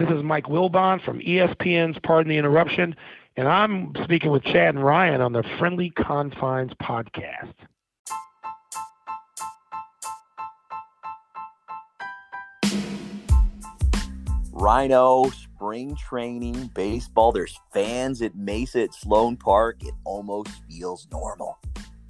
This is Mike Wilbon from ESPN's Pardon the Interruption, and I'm speaking with Chad and Ryan on the Friendly Confines podcast. Rhino, spring training, baseball. There's fans at Mesa at Sloan Park. It almost feels normal.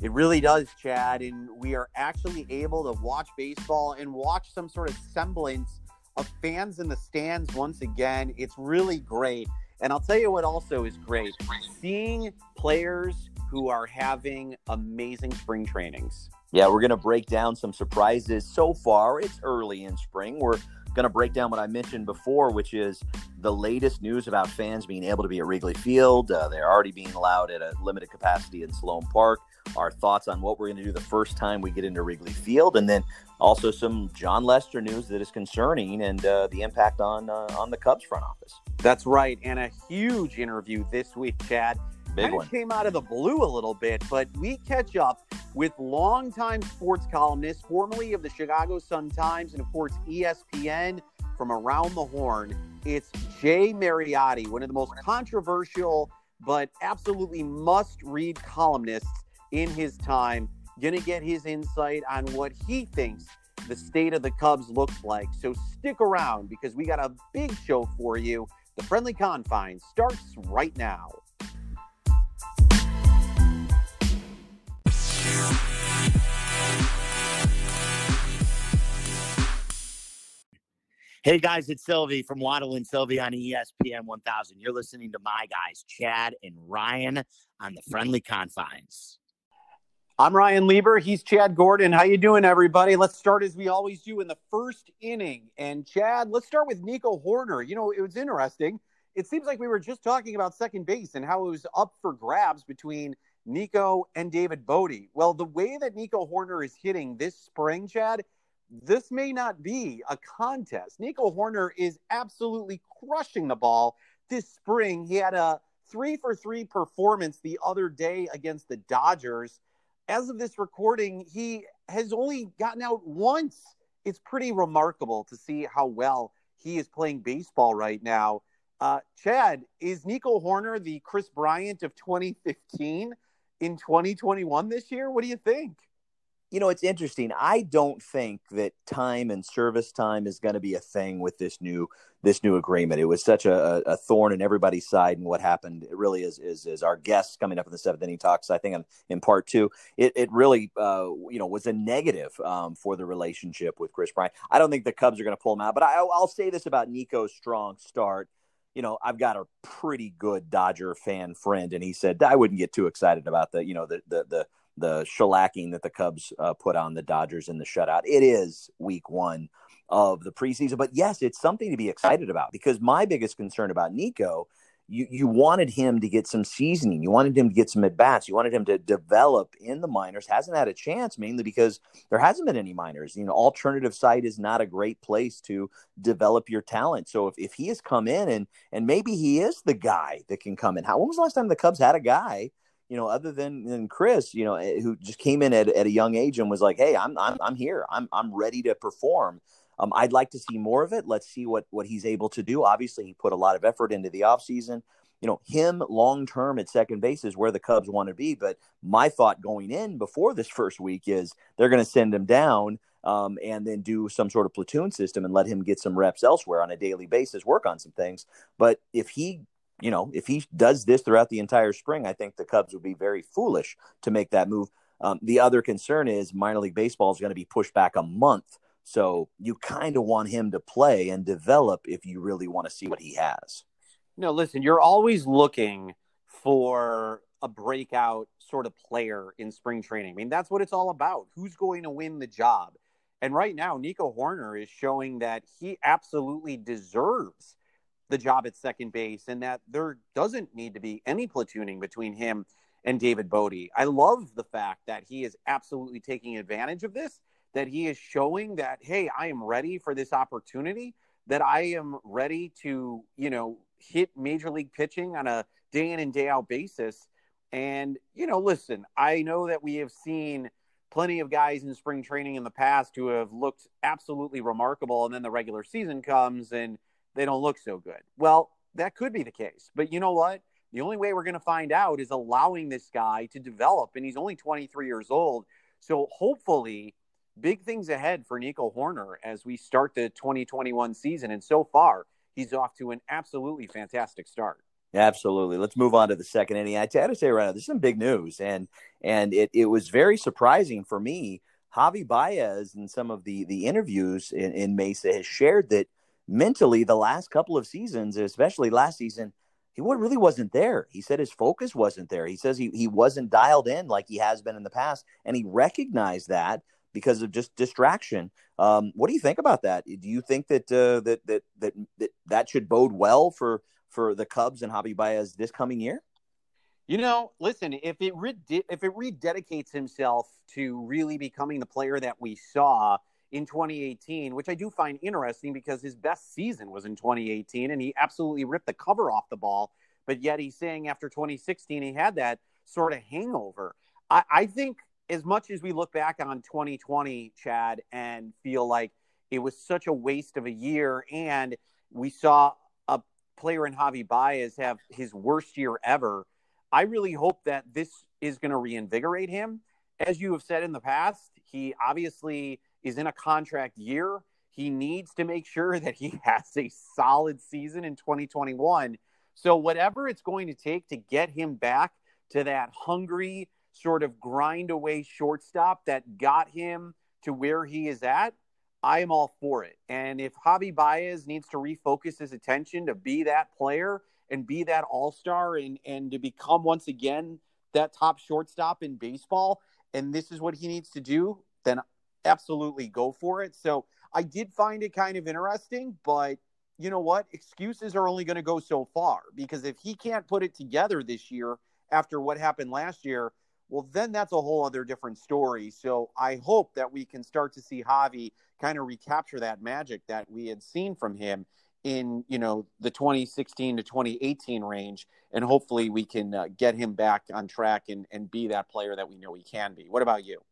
It really does, Chad. And we are actually able to watch baseball and watch some sort of semblance of fans in the stands once again. It's really great. And I'll tell you what also is great seeing players who are having amazing spring trainings. Yeah, we're going to break down some surprises so far. It's early in spring. We're going to break down what I mentioned before, which is the latest news about fans being able to be at Wrigley Field. Uh, they're already being allowed at a limited capacity in Sloan Park. Our thoughts on what we're going to do the first time we get into Wrigley Field, and then also some Jon Lester news that is concerning and uh, the impact on uh, on the Cubs front office. That's right, and a huge interview this week, Chad. Big kind one. came out of the blue a little bit, but we catch up with longtime sports columnist, formerly of the Chicago Sun Times and of course ESPN from around the horn. It's Jay Mariotti, one of the most controversial but absolutely must-read columnists in his time. Going to get his insight on what he thinks the state of the Cubs looks like. So stick around because we got a big show for you. The Friendly Confines starts right now. Hey guys, it's Silvy from Waddle and Silvy on ESPN 1000. You're listening to my guys, Chad and Ryan, on the Friendly Confines. I'm Ryan Lieber. He's Chad Gordon. How you doing, everybody? Let's start as we always do in the first inning. And Chad, let's start with Nico Hoerner. You know, it was interesting. It seems like we were just talking about second base and how it was up for grabs between Nico and David Bote. Well, the way that Nico Hoerner is hitting this spring, Chad, this may not be a contest. Nico Hoerner is absolutely crushing the ball this spring. He had a three for three performance the other day against the Dodgers. As of this recording, he has only gotten out once. It's pretty remarkable to see how well he is playing baseball right now. Uh, Chad, is Nico Hoerner the Kris Bryant of 2015 in 2021 this year? What do you think? You know it's interesting i don't think that time and service time is going to be a thing with this new this new agreement. It was such a, a thorn in everybody's side and what happened it really is is, is our guests coming up in the seventh inning talks i think in, in part two it, it really uh, you know was a negative um, for the relationship with kris bryant. I don't think the cubs are going to pull him out but I, i'll say this about nico's strong start you know, I've got a pretty good Dodger fan friend, and he said I wouldn't get too excited about the, you know, the the the the shellacking that the Cubs uh, put on the Dodgers in the shutout. It is week one of the preseason, but yes, it's something to be excited about because my biggest concern about Nico, you you wanted him to get some seasoning, you wanted him to get some at bats, you wanted him to develop in the minors. Hasn't had a chance mainly because there hasn't been any minors. You know, alternative site is not a great place to develop your talent. So if, if he has come in and and maybe he is the guy that can come in. How when was the last time the Cubs had a guy? You know, other than, than Kris, you know, eh, who just came in at, at a young age and was like, Hey, I'm, I'm, I'm here. I'm, I'm ready to perform. Um, I'd like to see more of it. Let's see what, what he's able to do. Obviously he put a lot of effort into the offseason. You know, him long-term at second base is where the Cubs want to be. But my thought going in before this first week is they're going to send him down um, and then do some sort of platoon system and let him get some reps elsewhere on a daily basis, work on some things. But if he you know, if he does this throughout the entire spring, I think the Cubs would be very foolish to make that move. Um, the other concern is minor league baseball is going to be pushed back a month. So you kind of want him to play and develop if you really want to see what he has. No, listen, you're always looking for a breakout sort of player in spring training. I mean, that's what it's all about. Who's going to win the job? And right now, Nico Hoerner is showing that he absolutely deserves the job at second base and that there doesn't need to be any platooning between him and David Bote. I love the fact that he is absolutely taking advantage of this, that he is showing that, hey, I am ready for this opportunity, that I am ready to, you know, hit major league pitching on a day in and day out basis. And, you know, listen, I know that we have seen plenty of guys in spring training in the past who have looked absolutely remarkable. And then the regular season comes and they don't look so good. Well, that could be the case. But you know what? The only way we're going to find out is allowing this guy to develop. And he's only 23 years old. So hopefully, big things ahead for Nico Hoerner as we start the 2021 season. And so far, he's off to an absolutely fantastic start. Absolutely. Let's move on to the second inning. I got to say right now, this is some big news, and and it, it was very surprising for me. Javi Baez in some of the the interviews in, in Mesa has shared that mentally the last couple of seasons, especially last season, he really wasn't there. He said his focus wasn't there. He says he, he wasn't dialed in like he has been in the past, and he recognized that because of just distraction. Um, what do you think about that? Do you think that uh, that, that that that that should bode well for for the Cubs and Javi Baez this coming year? You know, listen, if it re- if it rededicates himself to really becoming the player that we saw in 2018, which I do find interesting because his best season was in 2018 and he absolutely ripped the cover off the ball. But yet he's saying after 2016 he had that sort of hangover. I, I think as much as we look back on 2020, Chad, and feel like it was such a waste of a year, and we saw a player in Javi Baez have his worst year ever, I really hope that this is going to reinvigorate him. As you have said in the past, he obviously is in a contract year. He needs to make sure that he has a solid season in 2021. So, whatever it's going to take to get him back to that hungry, sort of grind away shortstop that got him to where he is at, I am all for it. And if Javi Baez needs to refocus his attention to be that player and be that all star and, and to become once again that top shortstop in baseball, and this is what he needs to do, then absolutely go for it. So I did find it kind of interesting, but you know what? Excuses are only going to go so far because if he can't put it together this year after what happened last year, well, then that's a whole other different story. So I hope that we can start to see Javi kind of recapture that magic that we had seen from him in you know the 2016 to 2018 range and hopefully we can uh, get him back on track and, and be that player that we know he can be what about you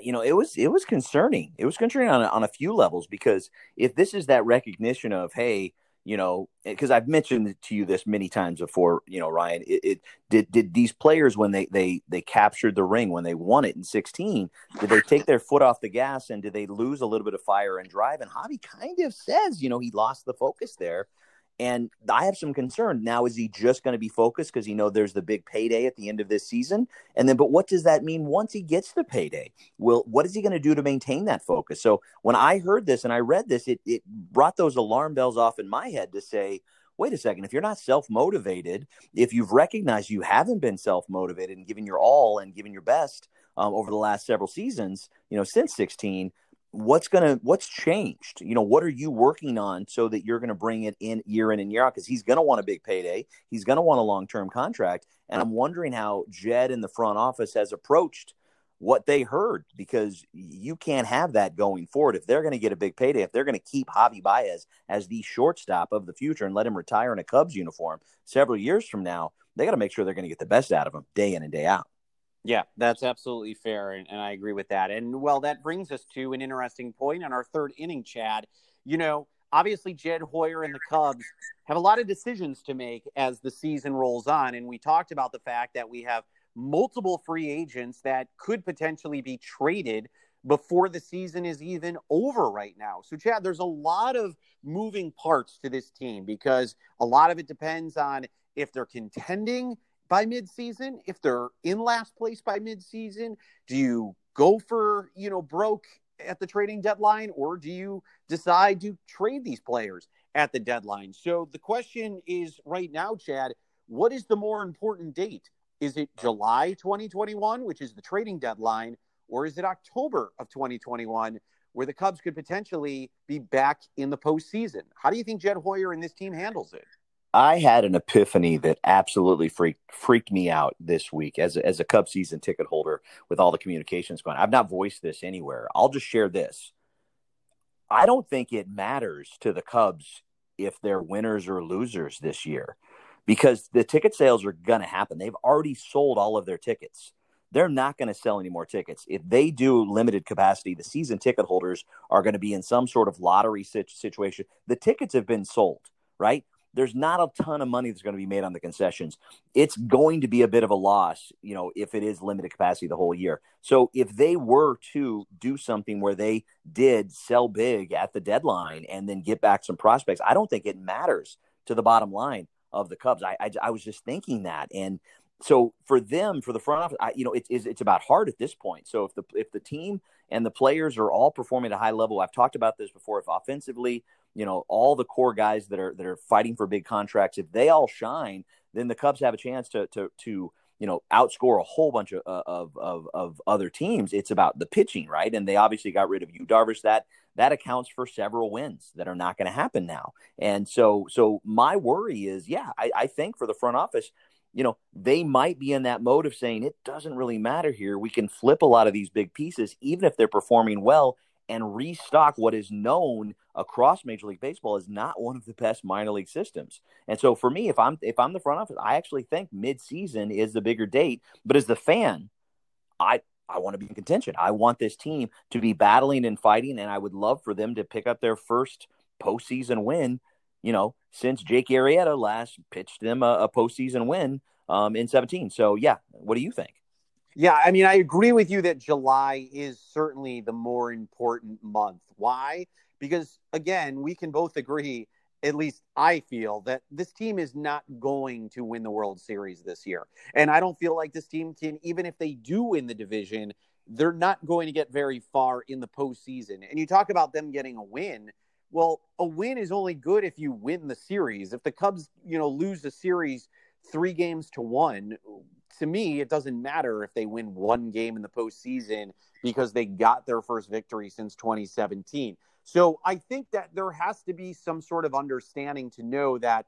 you know, it was it was concerning. It was concerning on on a few levels because if this is that recognition of, hey, you know, eh, because I've mentioned to you this many times before, you know, Ryan, it, it, did did these players when they they they captured the ring when they won it in 16, did they take their foot off the gas and did they lose a little bit of fire and drive? And Javi kind of says, you know, he lost the focus there. And I have some concern. Now, is he just going to be focused because you know there's the big payday at the end of this season? And then, but what does that mean once he gets the payday? Well, what is he going to do to maintain that focus? So when I heard this and I read this, it, it brought those alarm bells off in my head to say, wait a second, if you're not self motivated, if you've recognized you haven't been self motivated and given your all and given your best um, over the last several seasons, you know, since 16, what's gonna what's changed? You know what are you working on so that you're gonna bring it in year in and year out? Because he's gonna want a big payday. He's gonna want a long-term contract. And i'm wondering how jed in the front office has approached what they heard because you can't have that going forward. If they're to get a big payday if they're to keep javi baez as the shortstop of the future and let him retire in a cubs uniform several years from now they got to make sure they're to get the best out of him day in and day out yeah, that's absolutely fair. And, and, I agree with that. And well, that brings us to an interesting point on our third inning, Chad. You know, obviously, Jed Hoyer and the Cubs have a lot of decisions to make as the season rolls on. And we talked about the fact that we have multiple free agents that could potentially be traded before the season is even over right now. So, Chad, there's a lot of moving parts to this team because a lot of it depends on if they're contending by midseason? If they're in last place by midseason, do you go for, you know, broke at the trading deadline or do you decide to trade these players at the deadline? So the question is right now, Chad, what is the more important date? Is it July 2021, which is the trading deadline, or is it October of 2021, where the Cubs could potentially be back in the postseason? How do you think Jed Hoyer and this team handles it? I had an epiphany that absolutely freaked freaked me out this week as a, as a Cub season ticket holder with all the communications going. I've not voiced this anywhere. I'll just share this. I don't think it matters to the Cubs if they're winners or losers this year because the ticket sales are going to happen. They've already sold all of their tickets. They're not going to sell any more tickets. If they do limited capacity, the season ticket holders are going to be in some sort of lottery situation. The tickets have been sold right? There's not a ton of money that's going to be made on the concessions. It's going to be a bit of a loss, you know, if it is limited capacity the whole year. So if they were to do something where they did sell big at the deadline and then get back some prospects, I don't think it matters to the bottom line of the Cubs. I, I, I was just thinking that, and so for them, for the front office, I, you know, it's it's about heart at this point. So if the if the team and the players are all performing at a high level, I've talked about this before. If offensively, you know, all the core guys that are that are fighting for big contracts, if they all shine, then the Cubs have a chance to to to you know outscore a whole bunch of of of, of other teams. It's about the pitching, right? And they obviously got rid of Yu Darvish. That that accounts for several wins that are not going to happen now. And so so my worry is, yeah, I, I think for the front office you know, they might be in that mode of saying it doesn't really matter here. We can flip a lot of these big pieces, even if they're performing well, and restock what is known across Major League Baseball is not one of the best minor league systems. And so for me, if I'm if I'm the front office, I actually think midseason is the bigger date. But as the fan, I I want to be in contention. I want this team to be battling and fighting, and I would love for them to pick up their first postseason win you know, since Jake Arrieta last pitched them a, a postseason win um, in 17. So, yeah, what do you think? Yeah, I mean, I agree with you that July is certainly the more important month. Why? Because, again, we can both agree, at least I feel, that this team is not going to win the World Series this year. And I don't feel like this team can, even if they do win the division, they're not going to get very far in the postseason. And you talk about them getting a win. Well, a win is only good if you win the series. If the Cubs, you know, lose the series three games to one, to me, it doesn't matter if they win one game in the postseason because they got their first victory since 2017. So I think that there has to be some sort of understanding to know that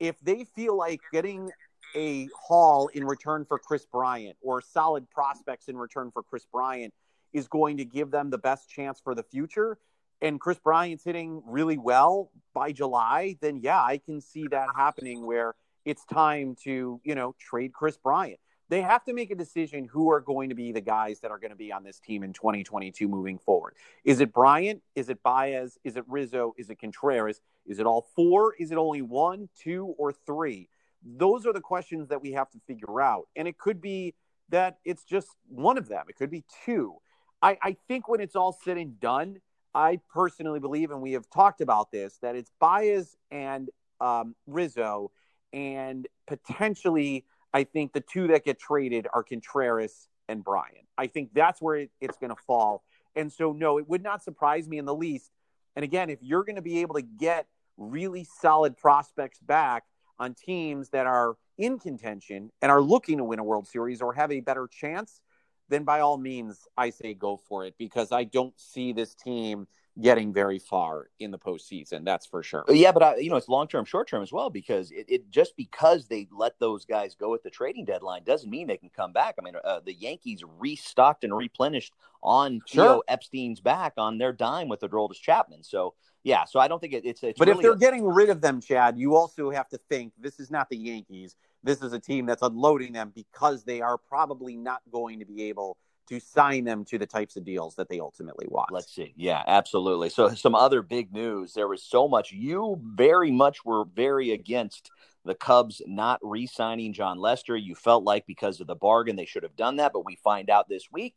if they feel like getting a haul in return for Kris Bryant or solid prospects in return for Kris Bryant is going to give them the best chance for the future, and Kris Bryant's hitting really well by July, then yeah, I can see that happening where it's time to, you know, trade Kris Bryant. They have to make a decision who are going to be the guys that are going to be on this team in 2022 moving forward. Is it Bryant? Is it Baez? Is it Rizzo? Is it Contreras? Is it all four? Is it only one, two, or three? Those are the questions that we have to figure out. And it could be that it's just one of them, it could be two. I, I think when it's all said and done, I personally believe, and we have talked about this, that it's Baez and um, Rizzo, and potentially, I think the two that get traded are Contreras and Bryant. I think that's where it, it's going to fall. And so, no, it would not surprise me in the least. And again, if you're going to be able to get really solid prospects back on teams that are in contention and are looking to win a World Series or have a better chance, then by all means, I say go for it because I don't see this team getting very far in the postseason. That's for sure. Yeah, but I, you know, it's long term, short term as well because it, it, just because they let those guys go at the trading deadline doesn't mean they can come back. I mean, uh, the Yankees restocked and replenished on sure. Theo Epstein's back on their dime with Aroldis Chapman. So yeah, so I don't think it, it's, it's. But really if they're a... getting rid of them, Chad, you also have to think this is not the Yankees. This is a team that's unloading them because they are probably not going to be able to sign them to the types of deals that they ultimately want. Let's see. Yeah, absolutely. So some other big news. There was so much. You very much were very against the Cubs not re-signing Jon Lester. You felt like because of the bargain they should have done that, but we find out this week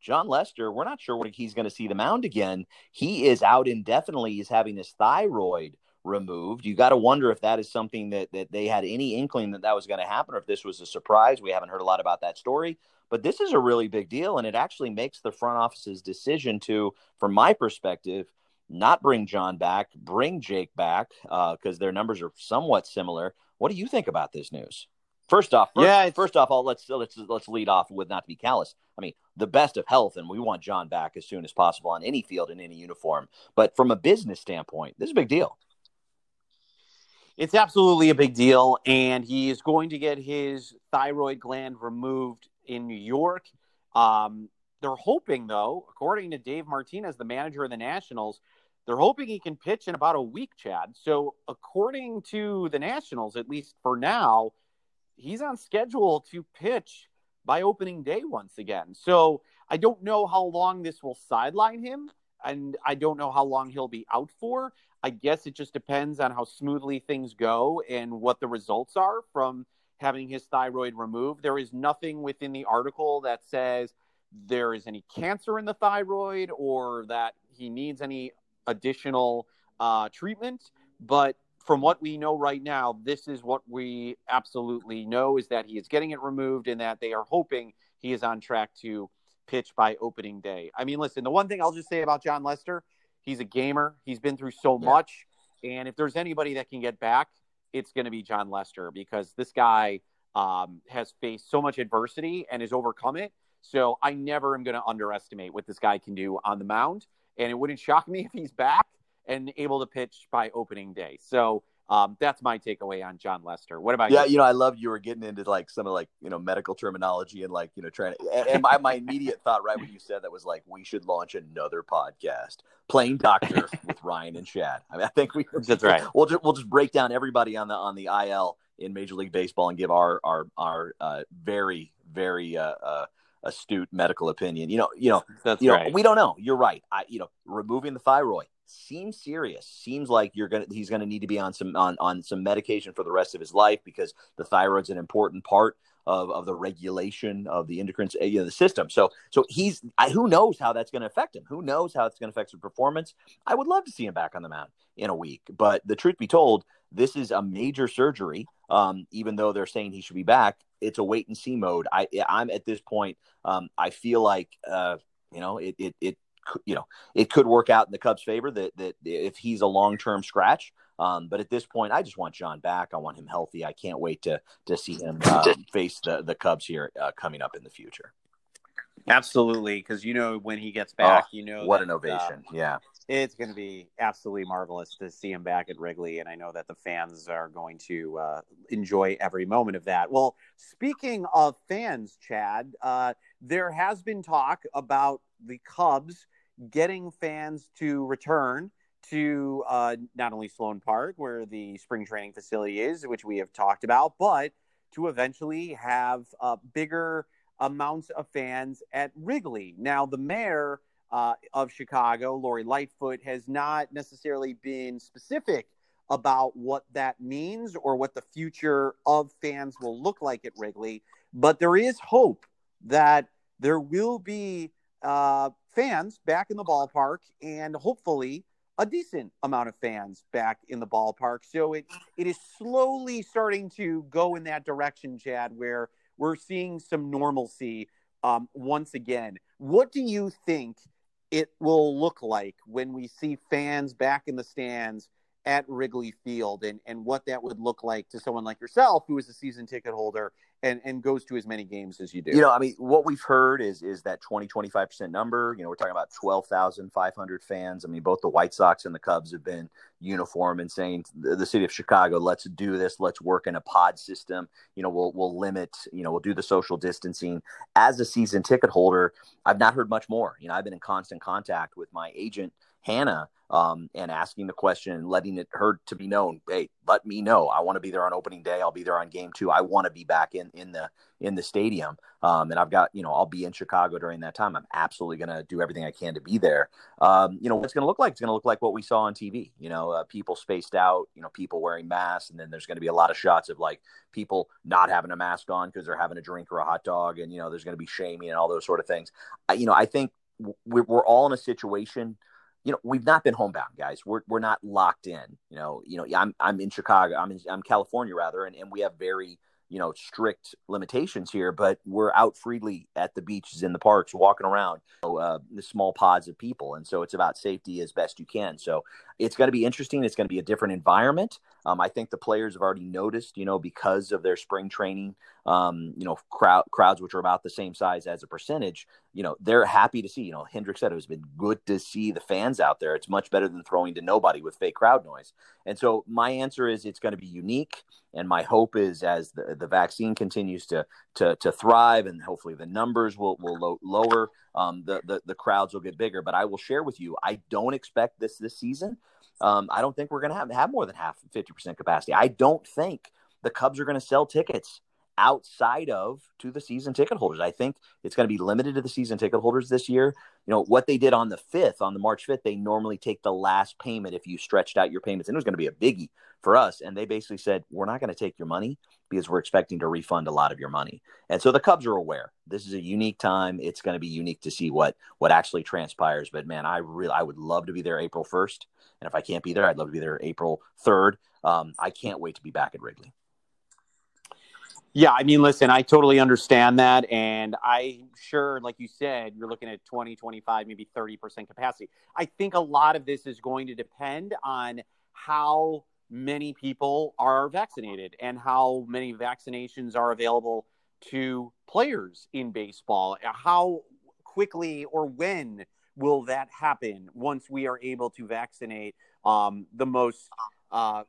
Jon Lester, we're not sure when he's going to see the mound again. He is out indefinitely. He's having his thyroid removed. You got to wonder if that is something that that they had any inkling that that was going to happen, or if this was a surprise. We haven't heard a lot about that story, but this is a really big deal, and it actually makes the front office's decision to, from my perspective, not bring Jon back, bring Jake back because uh, their numbers are somewhat similar. What do you think about this news? First off, first, yeah, first off, all let's let's let's lead off with not to be callous. I mean, the best of health, and we want Jon back as soon as possible on any field in any uniform. But from a business standpoint, this is a big deal. It's absolutely a big deal, and he is going to get his thyroid gland removed in New York. Um, they're hoping, though, according to Dave Martinez, the manager of the Nationals, they're hoping he can pitch in about a week, Chad. So, according to the Nationals, at least for now, he's on schedule to pitch by opening day once again. So, I don't know how long this will sideline him. and I don't know how long he'll be out for. I guess it just depends on how smoothly things go and what the results are from having his thyroid removed. There is nothing within the article that says there is any cancer in the thyroid or that he needs any additional uh, treatment. But from what we know right now, this is what we absolutely know is that he is getting it removed and that they are hoping he is on track to pitch by opening day. I mean, listen, the one thing I'll just say about Jon Lester, he's a gamer. He's been through so yeah. much. And if there's anybody that can get back, it's going to be Jon Lester because this guy um, has faced so much adversity and has overcome it. So I never am going to underestimate what this guy can do on the mound. And it wouldn't shock me if he's back and able to pitch by opening day. So um, that's my takeaway on Jon Lester. What about yeah, you? you know, I love you were getting into like some of like you know medical terminology and like you know trying to. And, and my, my immediate thought right when you said that was like we should launch another podcast, Playing Doctor with Ryan and Chad. I mean, I think we that's right. We'll just we'll just break down everybody on the on the IL in Major League Baseball and give our our our uh, very very uh, uh, astute medical opinion. You know, you know, that's you right. know, we don't know. You're right. I you know, removing the thyroid seems serious. Seems like you're gonna he's gonna need to be on some on on some medication for the rest of his life because the thyroid's an important part of, of the regulation of the endocrine you know, the system. So so he's I, who knows how that's going to affect him? Who knows how it's going to affect his performance? I would love to see him back on the mound in a week, but the truth be told, this is a major surgery. Um, even though they're saying he should be back, it's a wait and see mode. I I'm at this point. Um, I feel like uh, you know it it it you know it could work out in the Cubs' favor that that if he's a long term scratch. Um, but at this point, I just want Jon back. I want him healthy. I can't wait to to see him um, face the the Cubs here uh, coming up in the future. Absolutely, because you know when he gets back, oh, you know what that, an ovation. Uh, yeah, it's going to be absolutely marvelous to see him back at Wrigley, and I know that the fans are going to uh, enjoy every moment of that. Well, speaking of fans, Chad, uh, there has been talk about the Cubs getting fans to return to uh, not only Sloan Park, where the spring training facility is, which we have talked about, but to eventually have uh, bigger amounts of fans at Wrigley. Now, the mayor uh, of Chicago, Lori Lightfoot, has not necessarily been specific about what that means or what the future of fans will look like at Wrigley, but there is hope that there will be uh, fans back in the ballpark and hopefully a decent amount of fans back in the ballpark. So it it is slowly starting to go in that direction, Chad, where we're seeing some normalcy um, once again. What do you think it will look like when we see fans back in the stands at Wrigley Field and, and what that would look like to someone like yourself who is a season ticket holder and, and goes to as many games as you do. You know, I mean, what we've heard is is that 20, 25% number. You know, we're talking about 12,500 fans. I mean, both the White Sox and the Cubs have been uniform in saying the, the city of Chicago, let's do this. Let's work in a pod system. You know, we'll, we'll limit, you know, we'll do the social distancing. As a season ticket holder, I've not heard much more. You know, I've been in constant contact with my agent, Hannah, um, and asking the question and letting it her to be known. Hey, let me know. I want to be there on opening day. I'll be there on game two. I want to be back in in the in the stadium. Um, and I've got you know I'll be in Chicago during that time. I'm absolutely going to do everything I can to be there. Um, you know what's going to look like? It's going to look like what we saw on TV. You know, uh, people spaced out. You know, people wearing masks, and then there's going to be a lot of shots of like people not having a mask on because they're having a drink or a hot dog, and you know there's going to be shaming and all those sort of things. I, you know, I think we're all in a situation you know, we've not been homebound, guys. We're we're not locked in. You know, you know, I'm I'm in Chicago. I'm in I'm California rather, and, and we have very you know strict limitations here but we're out freely at the beaches in the parks walking around uh, the small pods of people and so it's about safety as best you can so it's going to be interesting it's going to be a different environment um, i think the players have already noticed you know because of their spring training um, you know crowd crowds which are about the same size as a percentage you know they're happy to see you know Hendricks said it has been good to see the fans out there it's much better than throwing to nobody with fake crowd noise and so my answer is it's going to be unique and my hope is as the, the vaccine continues to, to, to thrive and hopefully the numbers will, will lo- lower, um, the, the, the crowds will get bigger. But I will share with you, I don't expect this this season. Um, I don't think we're going to have, have more than half 50% capacity. I don't think the Cubs are going to sell tickets outside of to the season ticket holders. I think it's going to be limited to the season ticket holders this year. You know, what they did on the 5th, on the March 5th, they normally take the last payment if you stretched out your payments. And it was going to be a biggie for us. And they basically said, we're not going to take your money because we're expecting to refund a lot of your money. And so the Cubs are aware. This is a unique time. It's going to be unique to see what what actually transpires. But man, I really I would love to be there April 1st. And if I can't be there, I'd love to be there April 3rd. Um, I can't wait to be back at Wrigley. Yeah, I mean, listen, I totally understand that. And I'm sure, like you said, you're looking at 20, 25, maybe 30% capacity. I think a lot of this is going to depend on how many people are vaccinated and how many vaccinations are available to players in baseball. How quickly or when will that happen once we are able to vaccinate um, the most uh,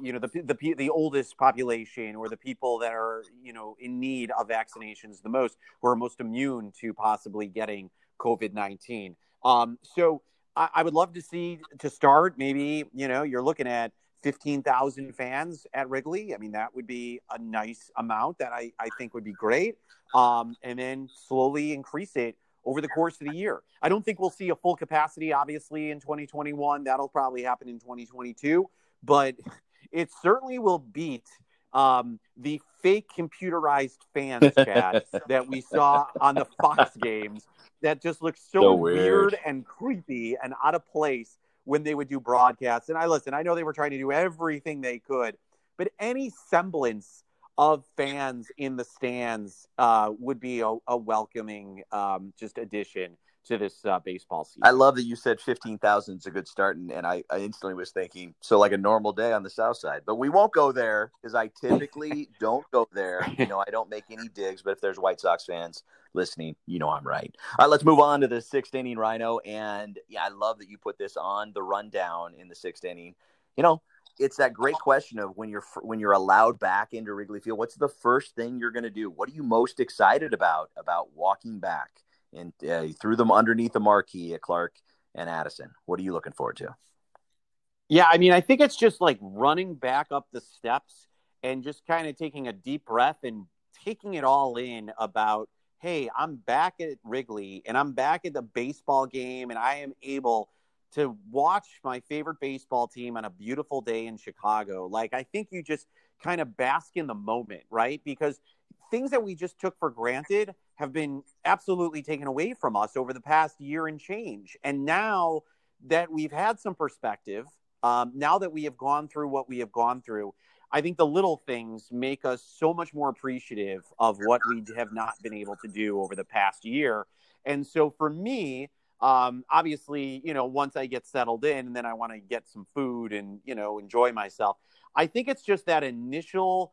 you know, the, the, the oldest population or the people that are, you know, in need of vaccinations the most, who are most immune to possibly getting COVID 19. Um, so I, I would love to see to start, maybe, you know, you're looking at 15,000 fans at Wrigley. I mean, that would be a nice amount that I, I think would be great. Um, and then slowly increase it over the course of the year. I don't think we'll see a full capacity, obviously, in 2021. That'll probably happen in 2022 but it certainly will beat um, the fake computerized fans, Chad, that we saw on the Fox games that just looked so, so weird. weird. and creepy and out of place when they would do broadcasts. And I listen, I know they were trying to do everything they could, but any semblance of fans in the stands uh, would be a, a welcoming um, just addition to this uh, baseball season. I love that you said 15,000 is a good start. And, and I, I, instantly was thinking, so like a normal day on the South Side. But we won't go there because I typically don't go there. You know, I don't make any digs. But if there's White Sox fans listening, you know I'm right. All right, let's move on to the sixth inning, Rhino. And yeah, I love that you put this on the rundown in the sixth inning. You know, it's that great question of when you're when you're allowed back into Wrigley Field, what's the first thing you're going to do? What are you most excited about about walking back? And uh, he threw them underneath the marquee at Clark and Addison. What are you looking forward to? Yeah, I mean, I think it's just like running back up the steps and just kind of taking a deep breath and taking it all in about, hey, I'm back at Wrigley and I'm back at the baseball game and I am able to watch my favorite baseball team on a beautiful day in Chicago. Like, I think you just kind of bask in the moment, right? Because things that we just took for granted have been absolutely taken away from us over the past year and change. And now that we've had some perspective, um, now that we have gone through what we have gone through, I think the little things make us so much more appreciative of what we have not been able to do over the past year. And so for me, um, obviously, you know, once I get settled in and then I want to get some food and, you know, enjoy myself, I think it's just that initial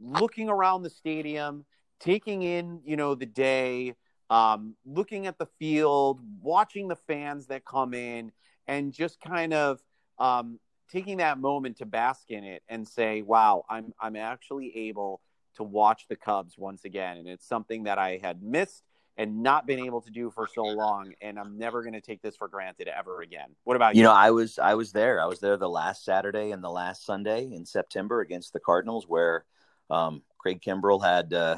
looking around the stadium, taking in, you know, the day, um, looking at the field, watching the fans that come in, and just kind of um, taking that moment to bask in it and say, "Wow, I'm I'm actually able to watch the Cubs once again," and it's something that I had missed and not been able to do for so long and i'm never going to take this for granted ever again. What about you you? know i was i was there. I was there the last saturday and the last sunday in september against the cardinals where um, Craig Kimbrel had uh,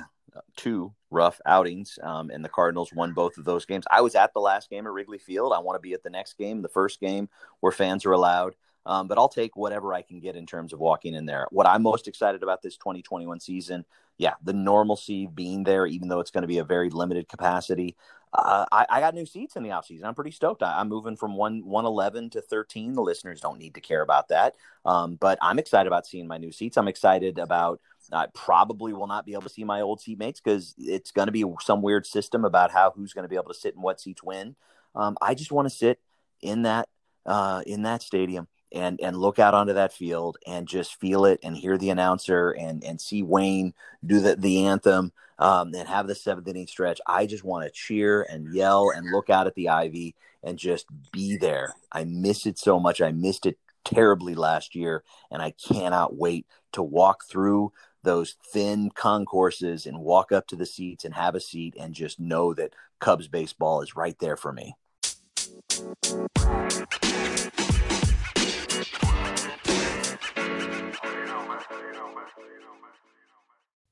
two rough outings, um, and the Cardinals won both of those games. I was at the last game at Wrigley Field. I want to be at the next game, the first game where fans are allowed. Um, but I'll take whatever I can get in terms of walking in there. What I'm most excited about this 2021 season, yeah, the normalcy being there, even though it's going to be a very limited capacity. Uh, I, I, got new seats in the offseason. I'm pretty stoked. I, am moving from one 111 to 13. The listeners don't need to care about that, um, but I'm excited about seeing my new seats. I'm excited about I probably will not be able to see my old teammates because it's going to be some weird system about how who's going to be able to sit in what seats when. Um, I just want to sit in that uh, in that stadium and and look out onto that field and just feel it and hear the announcer and and see Wayne do the the anthem um, and have the seventh inning stretch. I just want to cheer and yell and look out at the ivy and just be there. I miss it so much. I missed it terribly last year, and I cannot wait to walk through those thin concourses and walk up to the seats and have a seat and just know that Cubs baseball is right there for me.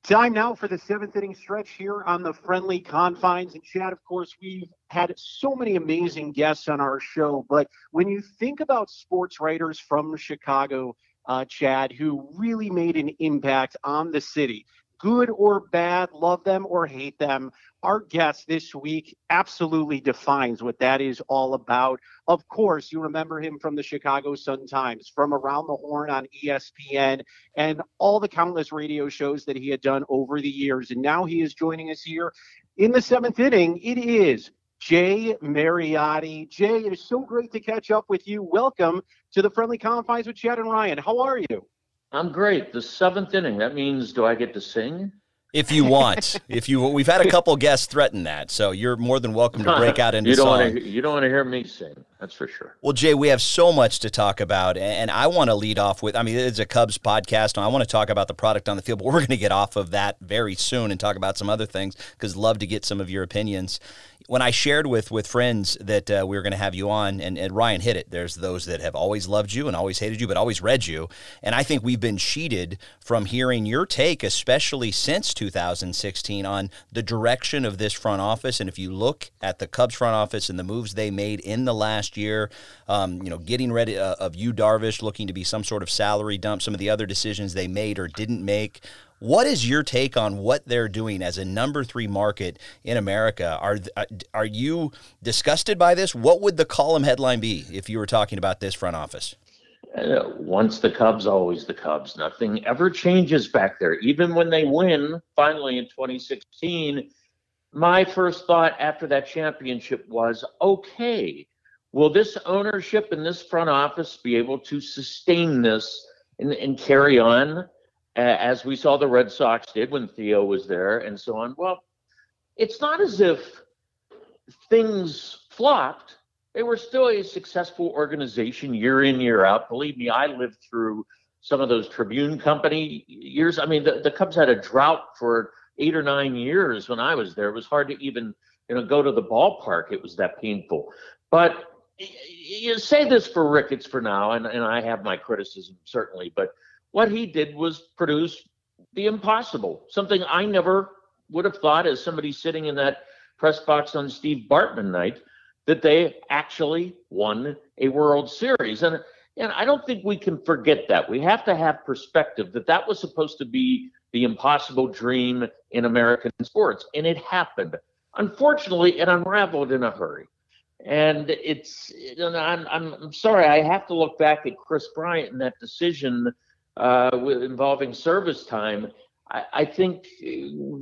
Time now for the seventh inning stretch here on the friendly confines. And Chad, of course, we've had so many amazing guests on our show. But when you think about sports writers from Chicago, uh, Chad, who really made an impact on the city, good or bad, love them or hate them, our guest this week absolutely defines what that is all about. Of course, you remember him from the Chicago Sun-Times, from Around the Horn on ESPN, and all the countless radio shows that he had done over the years. And now he is joining us here in the seventh inning. It is Jay Mariotti. Jay, it is so great to catch up with you. Welcome to the Friendly Confines with Chad and Ryan. How are you? I'm great. The seventh inning. That means do I get to sing? If you want, if you, we've had a couple guests threaten that, so you're more than welcome to break out into you don't song. Want to, you don't want to hear me sing. That's for sure. Well, Jay, we have so much to talk about, and I want to lead off with. I mean, it's a Cubs podcast, and I want to talk about the product on the field, but we're going to get off of that very soon and talk about some other things because love to get some of your opinions when I shared with with friends that uh, we were going to have you on, and, and, Ryan hit it. There's those that have always loved you and always hated you, but always read you. And I think we've been cheated from hearing your take, especially since 2016, on the direction of this front office. And if you look at the Cubs front office and the moves they made in the last year, um, you know, getting rid uh, of Yu Darvish, looking to be some sort of salary dump, some of the other decisions they made or didn't make. What is your take on what they're doing as a number three market in America? Are uh, are you disgusted by this? What would the column headline be if you were talking about this front office? Uh, once the Cubs, always the Cubs. Nothing ever changes back there. Even when they win finally in 2016, my first thought after that championship was okay, will this ownership and this front office be able to sustain this and, and carry on? As we saw the Red Sox did when Theo was there and so on. Well, it's not as if things flopped. They were still a successful organization year in, year out. Believe me, I lived through some of those Tribune Company years. I mean, the, the Cubs had a drought for eight or nine years when I was there. It was hard to even, you know, go to the ballpark. It was that painful. But you say this for Ricketts for now, and, and I have my criticism certainly, but – what he did was produce the impossible, something I never would have thought as somebody sitting in that press box on Steve Bartman night that they actually won a World Series. And and I don't think we can forget that. We have to have perspective that that was supposed to be the impossible dream in American sports, and it happened. Unfortunately, it unraveled in a hurry. And it's, and I'm, I'm sorry, I have to look back at Kris Bryant and that decision uh, involving service time. I, I, think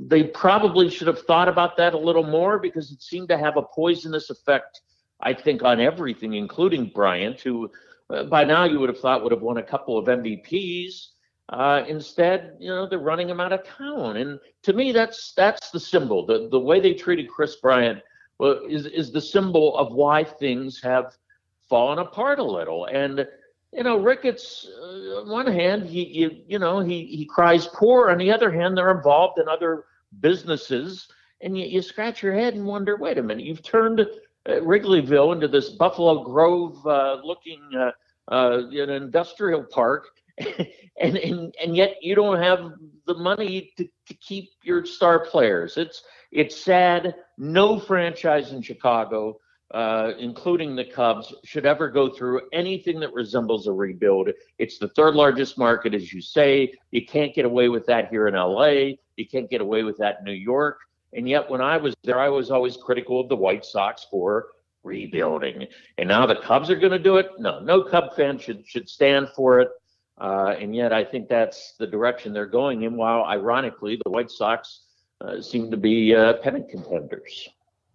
they probably should have thought about that a little more because it seemed to have a poisonous effect, I think, on everything, including Bryant, who uh, by now you would have thought would have won a couple of MVPs. Uh, instead, you know, they're running him out of town, and to me, that's that's the symbol. The the way they treated Kris Bryant is is the symbol of why things have fallen apart a little. And you know, Ricketts, uh, on one hand, he, you, you know, he, he cries poor. On the other hand, they're involved in other businesses. And you, you scratch your head and wonder, wait a minute, you've turned uh, Wrigleyville into this Buffalo Grove uh, looking uh, uh, an industrial park. and, and and yet you don't have the money to, to keep your star players. It's it's sad. No franchise in Chicago uh, including the Cubs, should ever go through anything that resembles a rebuild. It's the third largest market, as you say. You can't get away with that here in LA. You can't get away with that in New York. And yet, when I was there, I was always critical of the White Sox for rebuilding. And now the Cubs are going to do it. No, no Cub fan should should stand for it. Uh, and yet, I think that's the direction they're going in. While ironically, the White Sox uh, seem to be uh, pennant contenders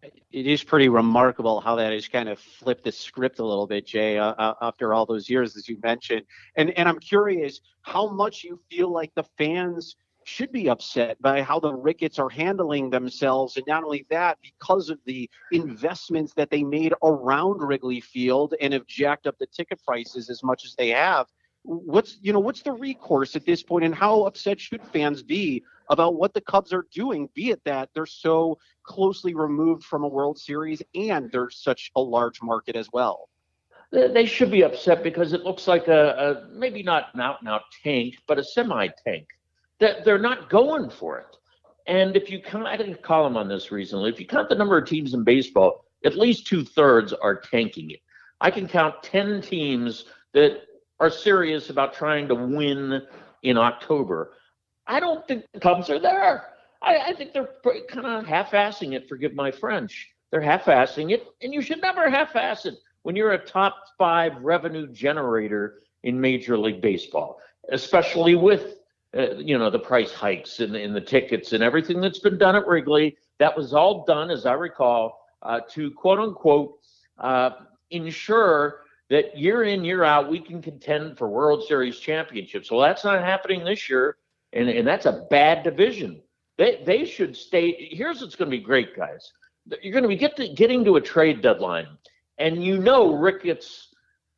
it is pretty remarkable how that has kind of flipped the script a little bit, Jay, uh, uh, after all those years, as you mentioned. And and I'm curious how much you feel like the fans should be upset by how the Ricketts are handling themselves, and not only that, because of the investments that they made around Wrigley Field and have jacked up the ticket prices as much as they have. What's you know what's the recourse at this point, and how upset should fans be about what the Cubs are doing, be it that they're so closely removed from a World Series and they're such a large market as well. They should be upset because it looks like a, a maybe not an out and out tank, but a semi tank that they're not going for it. And if you count, I did a column on this recently. If you count the number of teams in baseball, at least two thirds are tanking it. I can count 10 teams that are serious about trying to win in October. I don't think the Cubs are there. I, I think they're kind of half assing it, forgive my French. They're half assing it, and you should never half ass it when you're a top five revenue generator in Major League Baseball, especially with uh, you know the price hikes and, and the tickets and everything that's been done at Wrigley. That was all done, as I recall, uh, to quote unquote uh, ensure that year in year out we can contend for World Series championships. Well, that's not happening this year, and and that's a bad division. They they should stay. Here's what's going to be great, guys. You're going to be get to, getting to a trade deadline, and you know Ricketts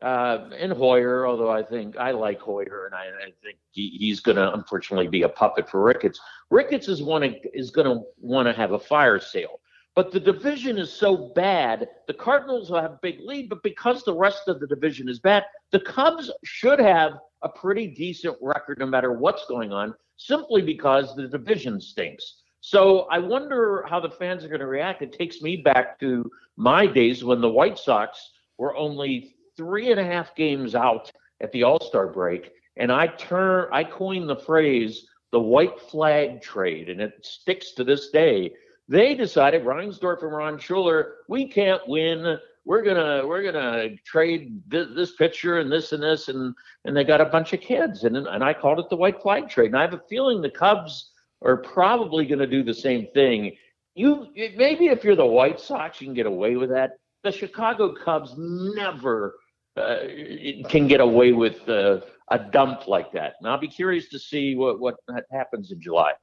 uh, and Hoyer, although I think I like Hoyer, and I, I think he, he's going to unfortunately be a puppet for Ricketts. Ricketts is one is going to want to have a fire sale, but the division is so bad. The Cardinals will have a big lead, but because the rest of the division is bad, the Cubs should have a pretty decent record no matter what's going on, simply because the division stinks. So I wonder how the fans are going to react. It takes me back to my days when the White Sox were only three and a half games out at the All Star break, and I turn I coined the phrase the white flag trade, and it sticks to this day. They decided Reinsdorf and Ron Schueler, we can't win. We're gonna we're gonna trade this, this pitcher and this and this, and and they got a bunch of kids, and and I called it the white flag trade. And I have a feeling the Cubs are probably going to do the same thing. You maybe if you're the White Sox, you can get away with that. The Chicago Cubs never uh, can get away with uh, a dump like that. And I'll be curious to see what, what happens in July.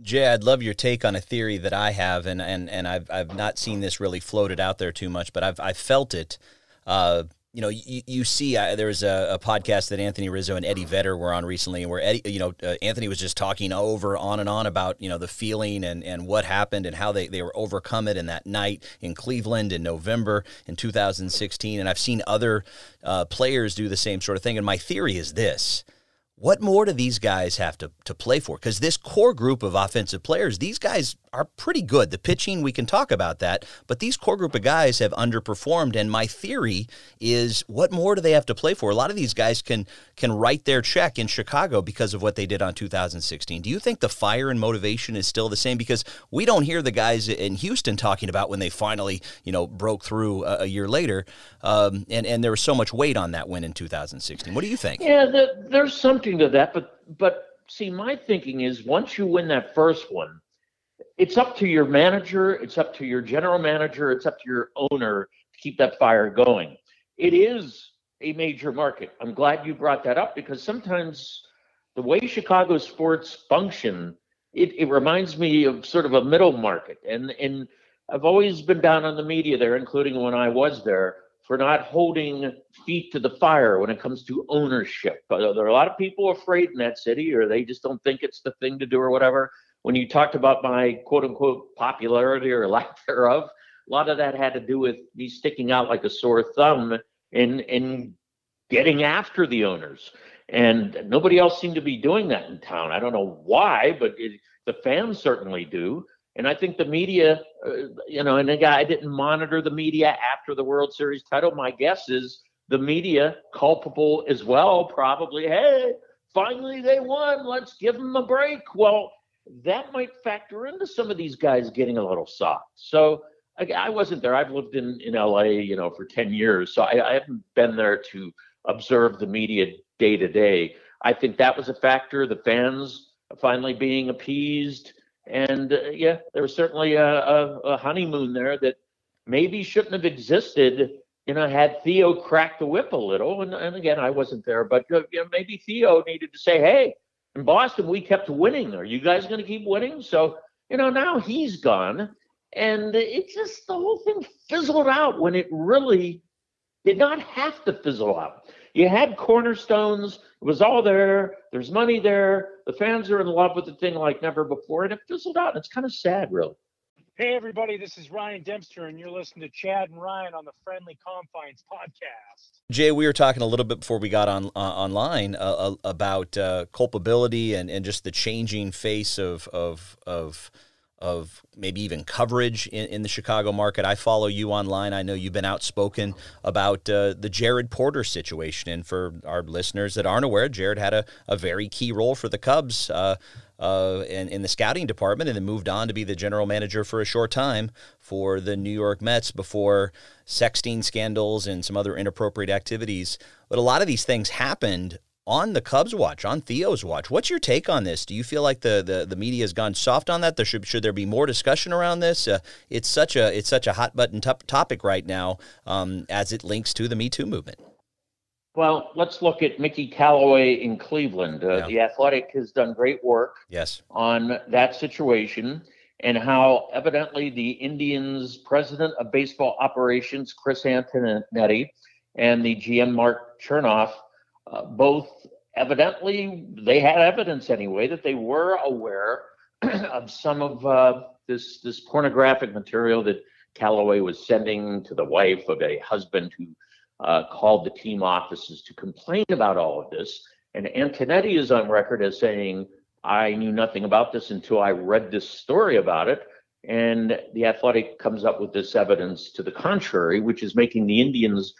Jay, I'd love your take on a theory that I have, and, and, and I've, I've not seen this really floated out there too much, but I've, I've felt it. Uh, you know, you, you see, uh, there was a, a, podcast that Anthony Rizzo and Eddie Vedder were on recently, where Eddie, you know, uh, Anthony was just talking over, on and on about, you know, the feeling and, and what happened and how they, they were overcome it in that night in Cleveland in November in 2016. And I've seen other uh, players do the same sort of thing. And my theory is this what more do these guys have to, to play for? Because this core group of offensive players, these guys are pretty good. The pitching, we can talk about that, but these core group of guys have underperformed. And my theory is, what more do they have to play for? A lot of these guys can can write their check in Chicago because of what they did on 2016. Do you think the fire and motivation is still the same? Because we don't hear the guys in Houston talking about when they finally, you know, broke through a, a year later, um, and and there was so much weight on that win in 2016. What do you think? Yeah, the, there's something to that, but but see, my thinking is once you win that first one it's up to your manager, it's up to your general manager, it's up to your owner to keep that fire going. It is a major market. I'm glad you brought that up because sometimes the way Chicago sports function, it, it reminds me of sort of a middle market. And and I've always been down on the media there, including when I was there, for not holding feet to the fire when it comes to ownership. There are a lot of people afraid in that city, or they just don't think it's the thing to do, or whatever when you talked about my quote unquote popularity or lack thereof, a lot of that had to do with me sticking out like a sore thumb and and getting after the owners. And nobody else seemed to be doing that in town. I don't know why, but it, the fans certainly do. And I think the media, uh, you know, and again, I didn't monitor the media after the World Series title. My guess is the media culpable as well. Probably, hey, finally they won. Let's give them a break. Well, that might factor into some of these guys getting a little soft. So I, I wasn't there. I've lived in, in LA, you know, for 10 years. So I, I haven't been there to observe the media day to day. I think that was a factor. The fans finally being appeased. And uh, yeah, there was certainly a, a, a honeymoon there that maybe shouldn't have existed you know, had Theo cracked the whip a little, and, and again, I wasn't there, but uh, you know, maybe Theo needed to say, "Hey, in Boston, we kept winning. Are you guys going to keep winning? So, you know, now he's gone. And it just, the whole thing fizzled out when it really did not have to fizzle out. You had cornerstones, it was all there, there's money there, the fans are in love with the thing like never before, and it fizzled out. It's kind of sad, really. Hey, everybody, this is Ryan Dempster, and you're listening to Chad and Ryan on the Friendly Confines podcast. Jay, we were talking a little bit before we got on uh, online uh, uh about uh, culpability and, and just the changing face of of of of maybe even coverage in, in the Chicago market. I follow you online. I know you've been outspoken about uh, the Jared Porter situation. And for our listeners that aren't aware, Jared had a, a very key role for the Cubs uh, uh, in, in the scouting department and then moved on to be the general manager for a short time for the New York Mets before sexting scandals and some other inappropriate activities. But a lot of these things happened on the Cubs watch, on Theo's watch. What's your take on this? Do you feel like the the, the media has gone soft on that? There should should there be more discussion around this? Uh, it's such a it's such a hot button topic right now um, as it links to the Me Too movement. Well, let's look at Mickey Callaway in Cleveland. Uh, yeah. The Athletic has done great work yes. on that situation and how evidently the Indians' president of baseball operations, Chris Antonetti, and the GM Mark Chernoff uh, both evidently they had evidence anyway that they were aware of some of uh, this this pornographic material that Callaway was sending to the wife of a husband who uh, called the team offices to complain about all of this. And Antonetti is on record as saying, "I knew nothing about this until I read this story about it." And the Athletic comes up with this evidence to the contrary, which is making the Indians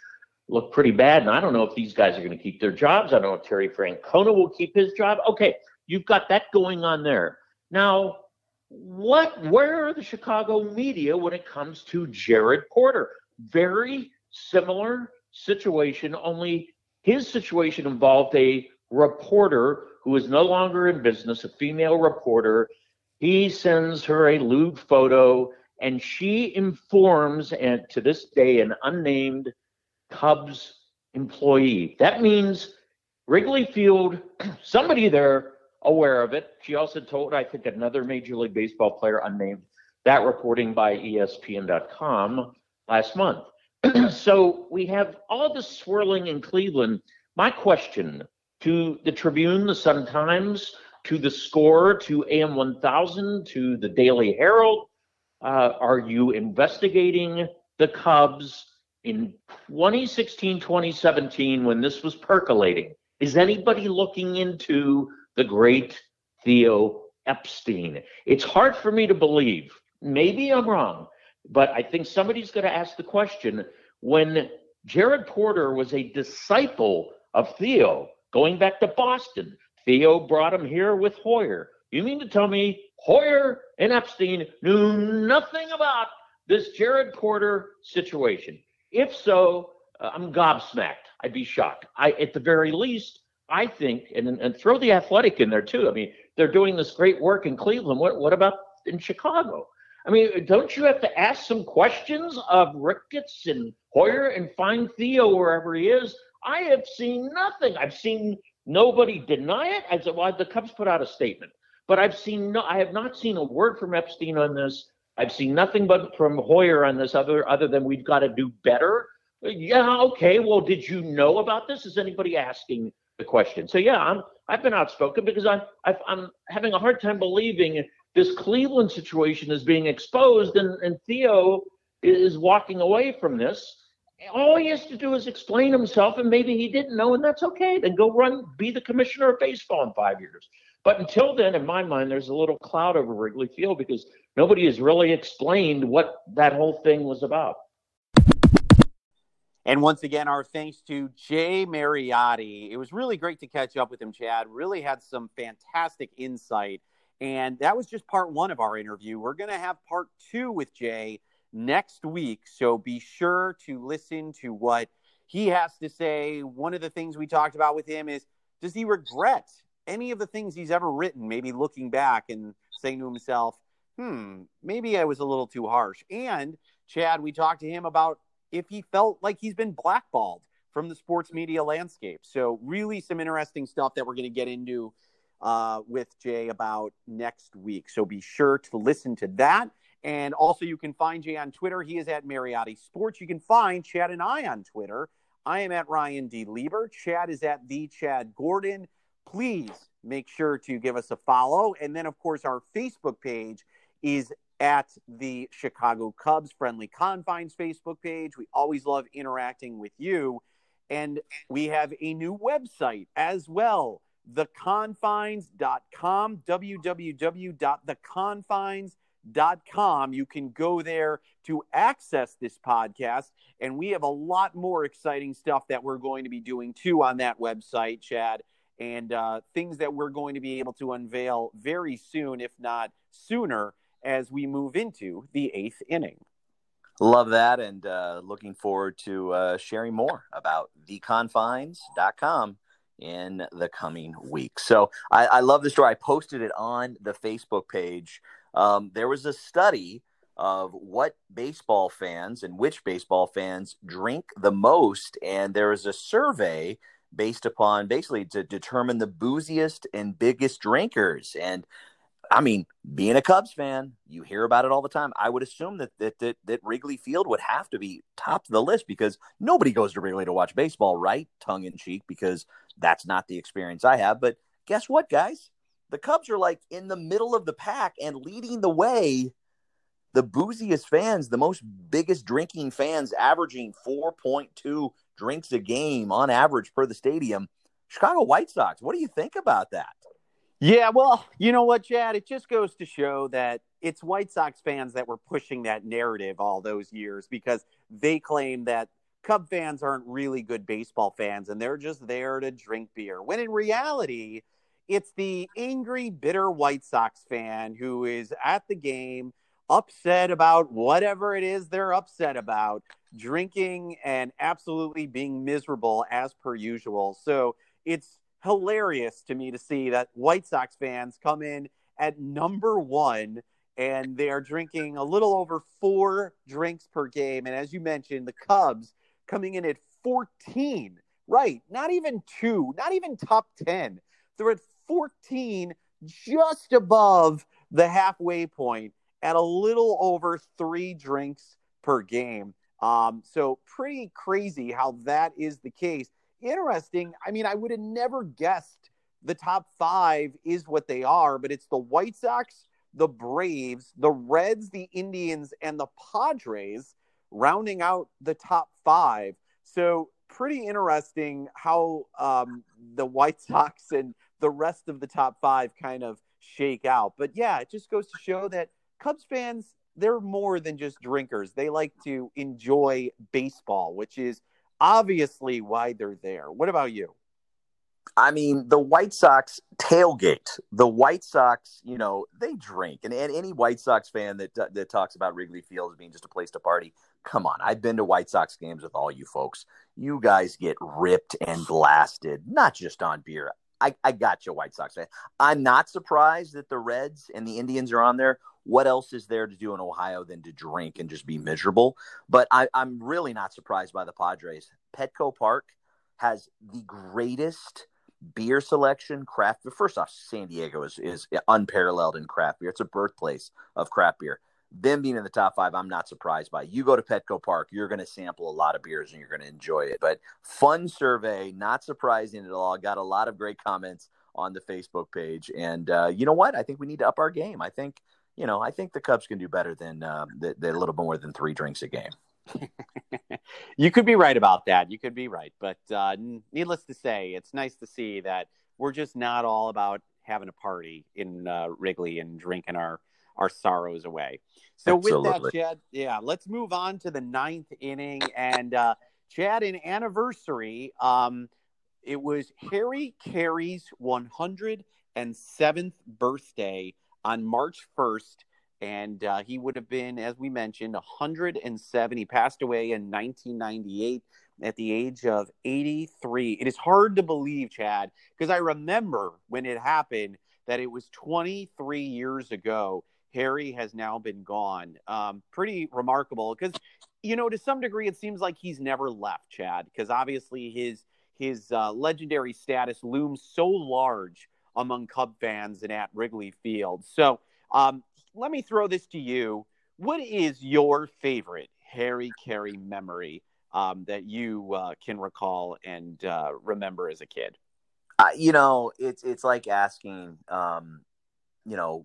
look pretty bad. And I don't know if these guys are going to keep their jobs. I don't know if Terry Francona will keep his job. Okay, you've got that going on there. Now, what where are the Chicago media when it comes to Jared Porter? Very similar situation, only his situation involved a reporter who is no longer in business, a female reporter. He sends her a lewd photo and she informs and to this day an unnamed Cubs employee. That means Wrigley Field, somebody there aware of it. She also told, I think, another Major League Baseball player unnamed, that reporting by ESPN.com last month. so we have all this swirling in Cleveland. My question to the Tribune, the Sun Times, to the Score, to AM 1000, to the Daily Herald, uh, are you investigating the Cubs? In 2016, 2017, when this was percolating, is anybody looking into the great Theo Epstein? It's hard for me to believe. Maybe I'm wrong, but I think somebody's going to ask the question when Jared Porter was a disciple of Theo, going back to Boston, Theo brought him here with Hoyer. You mean to tell me Hoyer and Epstein knew nothing about this Jared Porter situation? If so, uh, I'm gobsmacked. I'd be shocked. I, at the very least, I think, and and throw the athletic in there too. I mean, they're doing this great work in Cleveland. What what about in Chicago? I mean, don't you have to ask some questions of Ricketts and Hoyer and find Theo wherever he is? I have seen nothing. I've seen nobody deny it. I said, well, the Cubs put out a statement, but I've seen no. I have not seen a word from Epstein on this. I've seen nothing but from Hoyer on this other other than we've got to do better. Yeah, okay. Well, did you know about this? Is anybody asking the question? So yeah, I'm I've been outspoken because I'm i am having a hard time believing this Cleveland situation is being exposed and, and Theo is walking away from this. All he has to do is explain himself, and maybe he didn't know, and that's okay. Then go run, be the commissioner of baseball in five years. But until then, in my mind, there's a little cloud over Wrigley Field because nobody has really explained what that whole thing was about. And once again, our thanks to Jay Mariotti. It was really great to catch up with him, Chad. Really had some fantastic insight. And that was just part one of our interview. We're going to have part two with Jay next week. So be sure to listen to what he has to say. One of the things we talked about with him is does he regret any of the things he's ever written, maybe looking back and saying to himself, hmm, maybe I was a little too harsh. And Chad, we talked to him about if he felt like he's been blackballed from the sports media landscape. So, really, some interesting stuff that we're going to get into uh, with Jay about next week. So, be sure to listen to that. And also, you can find Jay on Twitter. He is at Mariotti Sports. You can find Chad and I on Twitter. I am at Ryan D. Lieber. Chad is at the Chad Gordon please make sure to give us a follow. And then, of course, our Facebook page is at the Chicago Cubs Friendly Confines Facebook page. We always love interacting with you. And we have a new website as well, theconfines.com, www.theconfines.com. You can go there to access this podcast. And we have a lot more exciting stuff that we're going to be doing too on that website, Chad, and uh, things that we're going to be able to unveil very soon, if not sooner, as we move into the eighth inning. Love that, and uh, looking forward to uh, sharing more about theconfines.com in the coming weeks. So I, I, love the story. I posted it on the Facebook page. Um, there was a study of what baseball fans and which baseball fans drink the most, and there is a survey based upon basically to determine the booziest and biggest drinkers. And I mean, being a Cubs fan, you hear about it all the time. I would assume that that that, that Wrigley Field would have to be top of the list because nobody goes to Wrigley to watch baseball, right? Tongue in cheek, because that's not the experience I have. But guess what, guys? The Cubs are like in the middle of the pack and leading the way. The booziest fans, the most biggest drinking fans, averaging 4.2 drinks a game on average per the stadium. Chicago White Sox. What do you think about that? Yeah, well, you know what, Chad? It just goes to show that it's White Sox fans that were pushing that narrative all those years because they claim that Cub fans aren't really good baseball fans and they're just there to drink beer. When in reality, it's the angry, bitter White Sox fan who is at the game, upset about whatever it is they're upset about, drinking and absolutely being miserable as per usual. So it's hilarious to me to see that White Sox fans come in at number one and they are drinking a little over four drinks per game. And as you mentioned, the Cubs coming in at 14, right? Not even two, not even top 10. They're at 14, just above the halfway point at a little over three drinks per game. Um, so pretty crazy how that is the case interesting. I mean, I would have never guessed the top five is what they are, but it's the White Sox, the Braves, the Reds, the Indians, and the Padres rounding out the top five. So, pretty interesting how um, the White Sox and the rest of the top five kind of shake out. But yeah, it just goes to show that Cubs fans, they're more than just drinkers. They like to enjoy baseball, which is obviously why they're there. What about you? I mean, the White Sox tailgate. The White Sox, you know, they drink, and, and any White Sox fan that that talks about Wrigley Field as being just a place to party, come on. I've been to White Sox games with all you folks. You guys get ripped and blasted, not just on beer. I, I got you, White Sox fan. I'm not surprised that the Reds and the Indians are on there what else is there to do in Ohio than to drink and just be miserable? But I, I'm really not surprised by the Padres. Petco Park has the greatest beer selection craft first off san diego is, is unparalleled in craft beer. It's a birthplace of craft beer. Them being in the top five i'm not surprised by. You go to petco park you're going to sample a lot of beers and you're going to enjoy it. But fun survey not surprising at all. Got a lot of great comments on the facebook page. And uh, you know what? I think we need to up our game. I think you know, I think the Cubs can do better than the, the, a little more than three drinks a game. you could be right about that. You could be right, but uh, needless to say, it's nice to see that we're just not all about having a party in uh, Wrigley and drinking our our sorrows away. So Absolutely. with that, Chad, yeah, let's move on to the ninth inning and uh, Chad, an anniversary. Um, it was Harry Caray's 107th birthday on March 1st. And uh, he would have been, as we mentioned, 107. He passed away in 1998 at the age of 83. It is hard to believe, Chad, because I remember when it happened that it was 23 years ago. Harry has now been gone. Um, pretty remarkable because, you know, to some degree, it seems like he's never left, Chad, because obviously his his uh, legendary status looms so large among Cub fans and at Wrigley Field. So um, let me throw this to you. What is your favorite Harry Caray memory um, that you uh, can recall and uh, remember as a kid? Uh, you know, it's it's like asking, um, you know,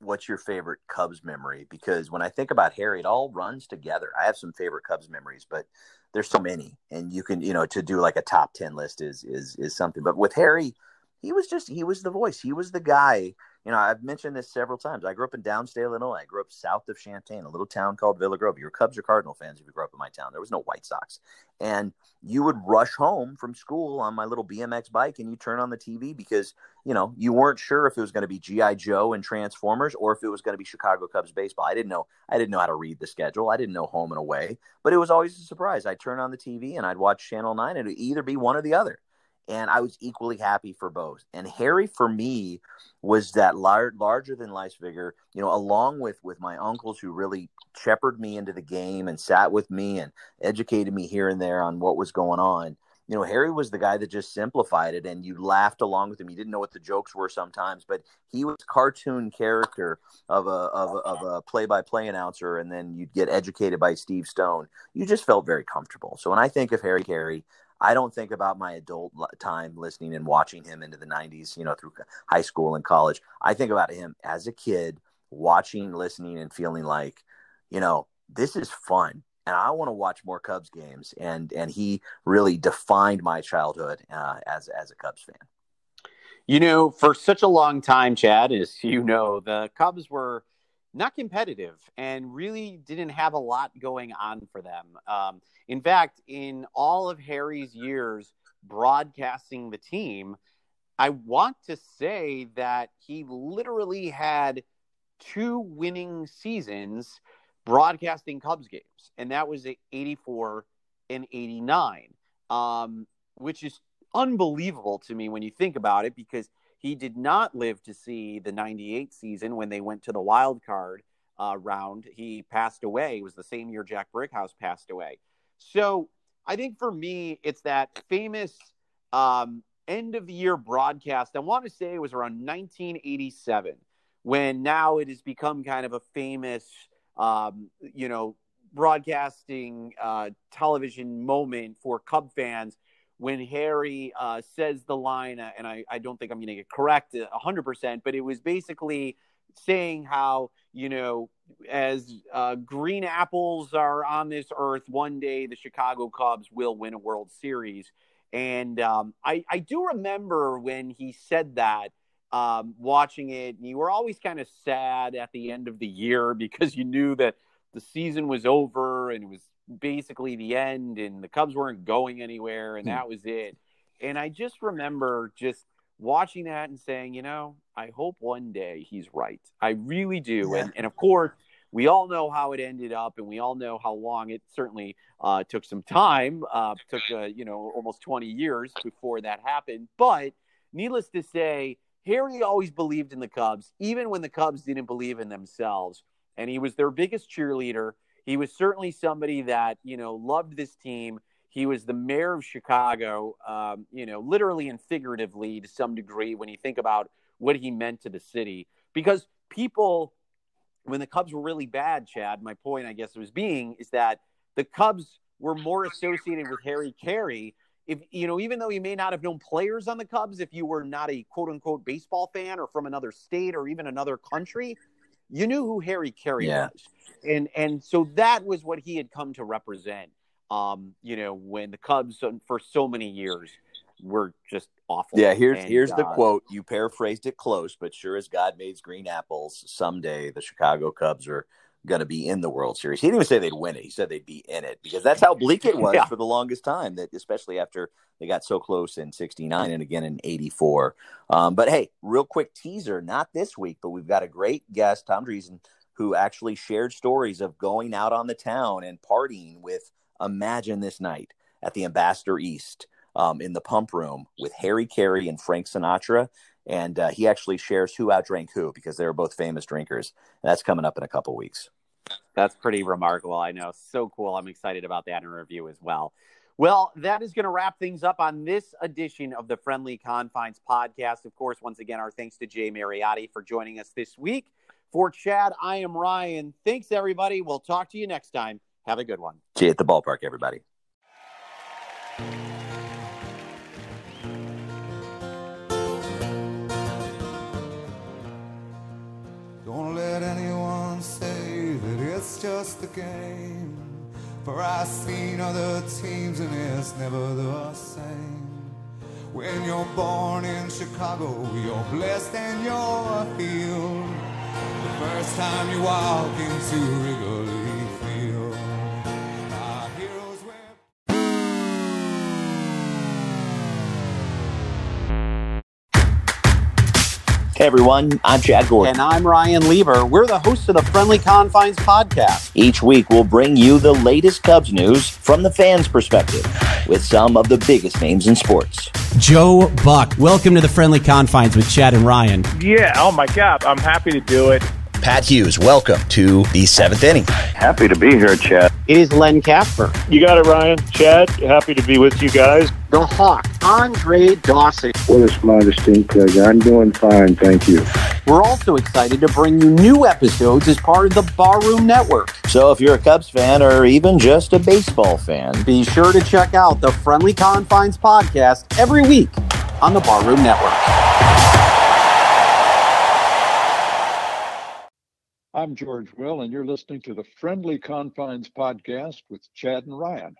what's your favorite Cubs memory? Because when I think about Harry, it all runs together. I have some favorite Cubs memories, but there's so many, and you can, you know, to do like a top ten list is is is something. But with Harry, he was just he was the voice. He was the guy you know, I've mentioned this several times. I grew up in downstate Illinois. I grew up south of Champaign, a little town called Villa Grove. You were Cubs or Cardinal fans if you grew up in my town. There was no White Sox. And you would rush home from school on my little BMX bike and you turn on the TV because, you know, you weren't sure if it was going to be G.I. Joe and Transformers or if it was going to be Chicago Cubs baseball. I didn't know. I didn't know how to read the schedule. I didn't know home and away, but it was always a surprise. I'd turn on the TV and I'd watch Channel 9 and it would either be one or the other and I was equally happy for both. And Harry, for me, was that lar- larger than life figure, you know, along with with my uncles who really shepherded me into the game and sat with me and educated me here and there on what was going on. You know, Harry was the guy that just simplified it, and you laughed along with him. You didn't know what the jokes were sometimes, but he was cartoon character of a of a, of a play-by-play announcer, and then you'd get educated by Steve Stone. You just felt very comfortable. So when I think of Harry Caray, I don't think about my adult time listening and watching him into the 90s, you know, through high school and college. I think about him as a kid, watching, listening, and feeling like, you know, this is fun. And I want to watch more Cubs games. And and he really defined my childhood uh, as as a Cubs fan. You know, for such a long time, Chad, as you know, the Cubs were not competitive and really didn't have a lot going on for them. Um, in fact, in all of Harry's years broadcasting the team, I want to say that he literally had two winning seasons broadcasting Cubs games, and that was 84 and 89, um, which is unbelievable to me when you think about it because – he did not live to see the 98 season when they went to the wild card uh, round. He passed away. It was the same year Jack Brickhouse passed away. So I think for me, it's that famous um, end of the year broadcast. I want to say it was around 1987 when now it has become kind of a famous, um, you know, broadcasting uh, television moment for Cub fans when Harry uh, says the line, uh, and I, I don't think I'm going to get correct 100%, but it was basically saying how, you know, as uh, green apples are on this earth, one day the Chicago Cubs will win a World Series. And um, I, I do remember when he said that, um, watching it, and you were always kind of sad at the end of the year because you knew that the season was over and it was basically the end and the Cubs weren't going anywhere and hmm. that was it. And I just remember just watching that and saying, you know, I hope one day he's right. I really do. Yeah. And and of course, we all know how it ended up, and we all know how long it certainly uh, took some time. Uh, took uh, you know almost 20 years before that happened. But needless to say, Harry always believed in the Cubs, even when the Cubs didn't believe in themselves, and he was their biggest cheerleader he was certainly somebody that you know loved this team. He was the mayor of Chicago, um, you know, literally and figuratively to some degree when you think about what he meant to the city. Because people, when the Cubs were really bad, Chad, my point, I guess, was being is that the Cubs were more associated with Harry Caray. If you know, even though you may not have known players on the Cubs, if you were not a quote unquote baseball fan or from another state or even another country, you knew who Harry Caray yeah. was and and so that was what he had come to represent. Um, you know, when the Cubs for so many years were just awful. Yeah, here's and, here's the uh, quote. You paraphrased it close, but sure as God made green apples, someday the Chicago Cubs are going to be in the World Series. He didn't even say they'd win it. He said they'd be in it because that's how bleak it was yeah. for the longest time. That especially after they got so close in '69 and again in '84. Um, but hey, real quick teaser, not this week, but we've got a great guest, Tom Dreesen who actually shared stories of going out on the town and partying with Imagine This Night at the Ambassador East um, in the pump room with Harry Caray and Frank Sinatra. And uh, he actually shares who outdrank who because they were both famous drinkers. And that's coming up in a couple weeks. That's pretty remarkable. I know. So cool. I'm excited about that interview as well. Well, that is going to wrap things up on this edition of the Friendly Confines podcast. Of course, once again, our thanks to Jay Mariotti for joining us this week. For Chad, I am Ryan. Thanks, everybody. We'll talk to you next time. Have a good one. See you at the ballpark, everybody. Just a game. For I've seen other teams and it's never the same. When you're born in Chicago, you're blessed and you're healed. The first time you walk into Wrigley Hey everyone, I'm Chad Gordon. And I'm Ryan Lieber. We're the hosts of the Friendly Confines podcast. Each week we'll bring you the latest Cubs news from the fans' perspective with some of the biggest names in sports. Joe Buck, welcome to the Friendly Confines with Chad and Ryan. Yeah, oh my God, I'm happy to do it. Pat Hughes, welcome to the seventh inning. Happy to be here, Chad. It is Len Kasper. You got it, Ryan. Chad, happy to be with you guys. The Hawk, Andre Dawson. What a small distinct pleasure. I'm doing fine, thank you. We're also excited to bring you new episodes as part of the Barroom Network. So if you're a Cubs fan or even just a baseball fan, Be sure to check out the Friendly Confines podcast every week on the Barroom Network. I'm George Will, and you're listening to the Friendly Confines podcast with Chad and Ryan.